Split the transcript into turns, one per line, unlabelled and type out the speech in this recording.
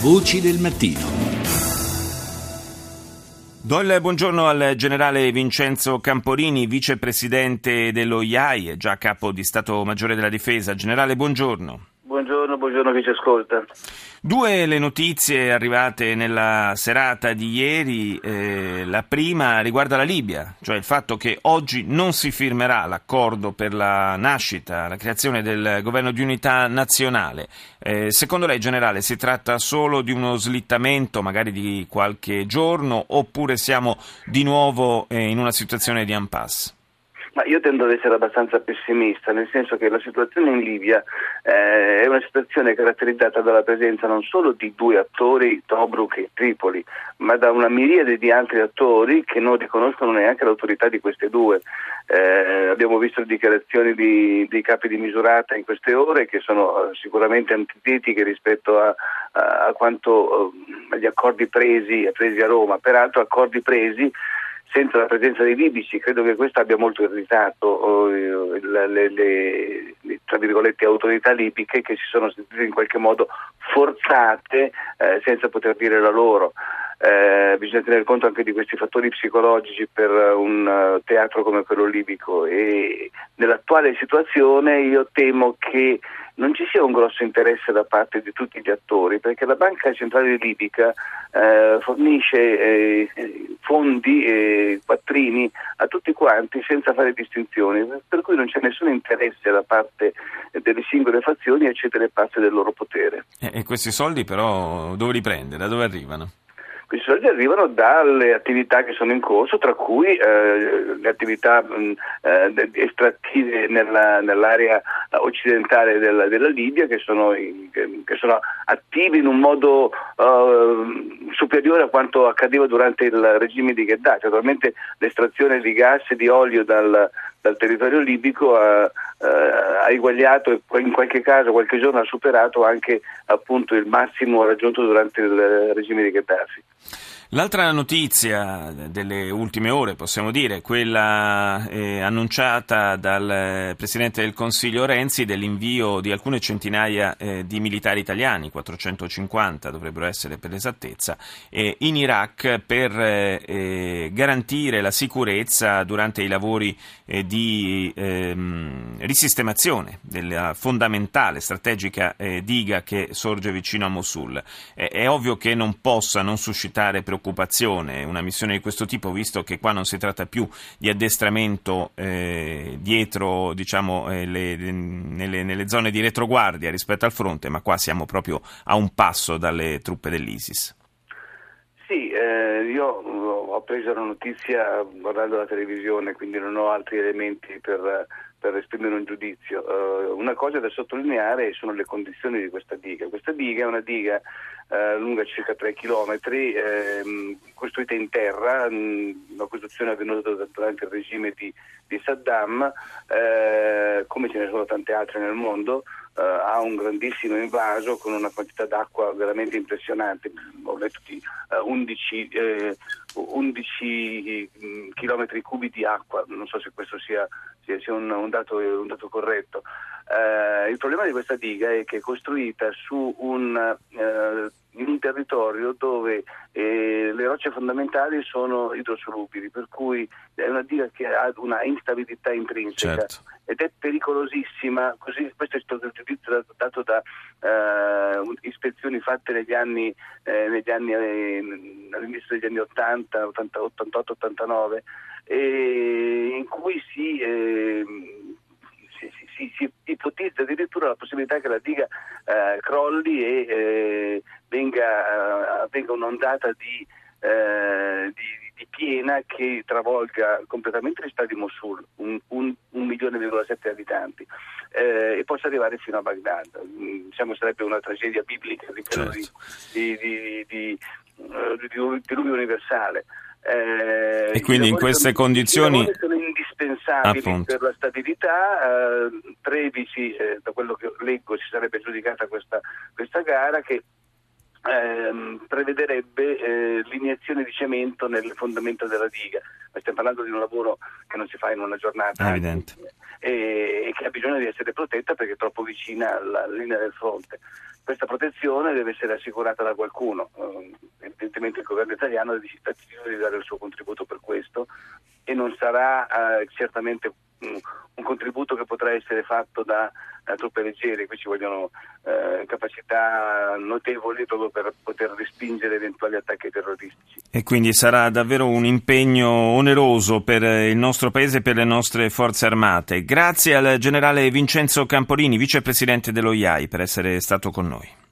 Voci del mattino.
Do il buongiorno al generale Vincenzo Camporini, vicepresidente dello IAI già capo di Stato Maggiore della Difesa. Generale, buongiorno.
Buongiorno, buongiorno chi ci ascolta.
Due le notizie arrivate nella serata di ieri. Eh, la prima riguarda la Libia, cioè il fatto che oggi non si firmerà l'accordo per la nascita, la creazione del governo di unità nazionale. Eh, secondo lei, generale, si tratta solo di uno slittamento, magari di qualche giorno, oppure siamo di nuovo eh, in una situazione di impasse?
Ma io tendo ad essere abbastanza pessimista, nel senso che la situazione in Libia eh, è una situazione caratterizzata dalla presenza non solo di due attori, Tobruk e Tripoli, ma da una miriade di altri attori che non riconoscono neanche l'autorità di queste due. Eh, abbiamo visto dichiarazioni di, dei capi di misurata in queste ore che sono eh, sicuramente antitetiche rispetto a, a, a quanto eh, agli accordi presi, presi a Roma, peraltro accordi presi senza la presenza dei libici, credo che questo abbia molto irritato eh, le, le, le, le autorità libiche che si sono sentite in qualche modo forzate eh, senza poter dire la loro. Eh, bisogna tenere conto anche di questi fattori psicologici per un uh, teatro come quello libico e nell'attuale situazione io temo che non ci sia un grosso interesse da parte di tutti gli attori perché la Banca Centrale Libica eh, fornisce eh, fondi e quattrini a tutti quanti senza fare distinzioni, per cui non c'è nessun interesse da parte delle singole fazioni a cedere parte del loro potere.
E questi soldi però dove li prende? Da dove arrivano?
Questi soldi arrivano dalle attività che sono in corso, tra cui eh, le attività mh, eh, estrattive nella, nell'area occidentale della, della Libia che sono, che, sono, attive in un modo uh, superiore a quanto accadeva durante il regime di Gheddafi. Naturalmente l'estrazione di gas e di olio dal, dal territorio libico ha, ha eguagliato e in qualche caso qualche giorno ha superato anche appunto, il massimo raggiunto durante il regime di Gheddafi.
L'altra notizia delle ultime ore, possiamo dire, quella eh, annunciata dal Presidente del Consiglio Renzi dell'invio di alcune centinaia eh, di militari italiani, 450 dovrebbero essere per l'esattezza, eh, in Iraq per eh, eh, garantire la sicurezza durante i lavori eh, di ehm, risistemazione della fondamentale, strategica diga che sorge vicino a Mosul. è ovvio che non possa non suscitare preoccupazione preoccupazione una missione di questo tipo, visto che qua non si tratta più di addestramento eh, dietro, diciamo, eh, le, nelle, nelle, zone di retroguardia rispetto al fronte, ma qua siamo proprio a un passo dalle truppe dell'ISIS.
Sì, eh, io ho preso la notizia guardando la televisione, quindi non ho altri elementi per per esprimere un giudizio. Uh, una cosa da sottolineare sono le condizioni di questa diga. Questa diga è una diga uh, lunga circa 3 km, eh, costruita in terra, mh, una costruzione avvenuta durante il regime di, di Saddam, eh, come ce ne sono tante altre nel mondo. Uh, ha un grandissimo invaso con una quantità d'acqua veramente impressionante, ho letto di uh, 11, eh, 11 km cubi di acqua, non so se questo sia, sia, sia un, un, dato, un, dato, corretto. Uh, il problema di questa diga è che è costruita su un in un territorio dove eh, le rocce fondamentali sono idrosolubili, per cui è una diga che ha una instabilità intrinseca certo. ed è pericolosissima, così, questo è stato il giudizio dato da uh, ispezioni fatte negli anni, eh, negli anni eh, all'inizio degli anni 80, 88, 89, in cui si eh, si, si, ipotizza addirittura la possibilità che la diga eh, crolli e eh, venga, uh, venga, un'ondata di, uh, di, di, piena che travolga completamente la città di Mosul, un, un, un milione e sette abitanti, eh, e possa arrivare fino a Baghdad. Mm, diciamo sarebbe una tragedia biblica di, certo. di, di, di, uh, diluvio universale.
Eh, e quindi in queste sono, condizioni
sono indispensabili Appunto. per la stabilità. Eh, Trevici, eh, da quello che leggo, si sarebbe giudicata questa, questa gara che ehm, prevederebbe eh, l'iniezione di cemento nelle fondamenta della diga. Ma stiamo parlando di un lavoro che non si fa in una giornata
Evidente.
e, e che ha bisogno di essere protetta perché è troppo vicina alla linea del fronte. Questa protezione deve essere assicurata da qualcuno, eh, evidentemente il governo italiano ha deciso di dare il suo contributo per questo e non sarà eh, certamente un, contributo che potrà essere fatto da, da truppe leggere, qui ci vogliono eh, capacità notevoli proprio per poter respingere eventuali attacchi terroristici.
E quindi sarà davvero un impegno oneroso per il nostro Paese e per le nostre forze armate. Grazie al generale Vincenzo Camporini, vicepresidente dello IAI, per essere stato con noi.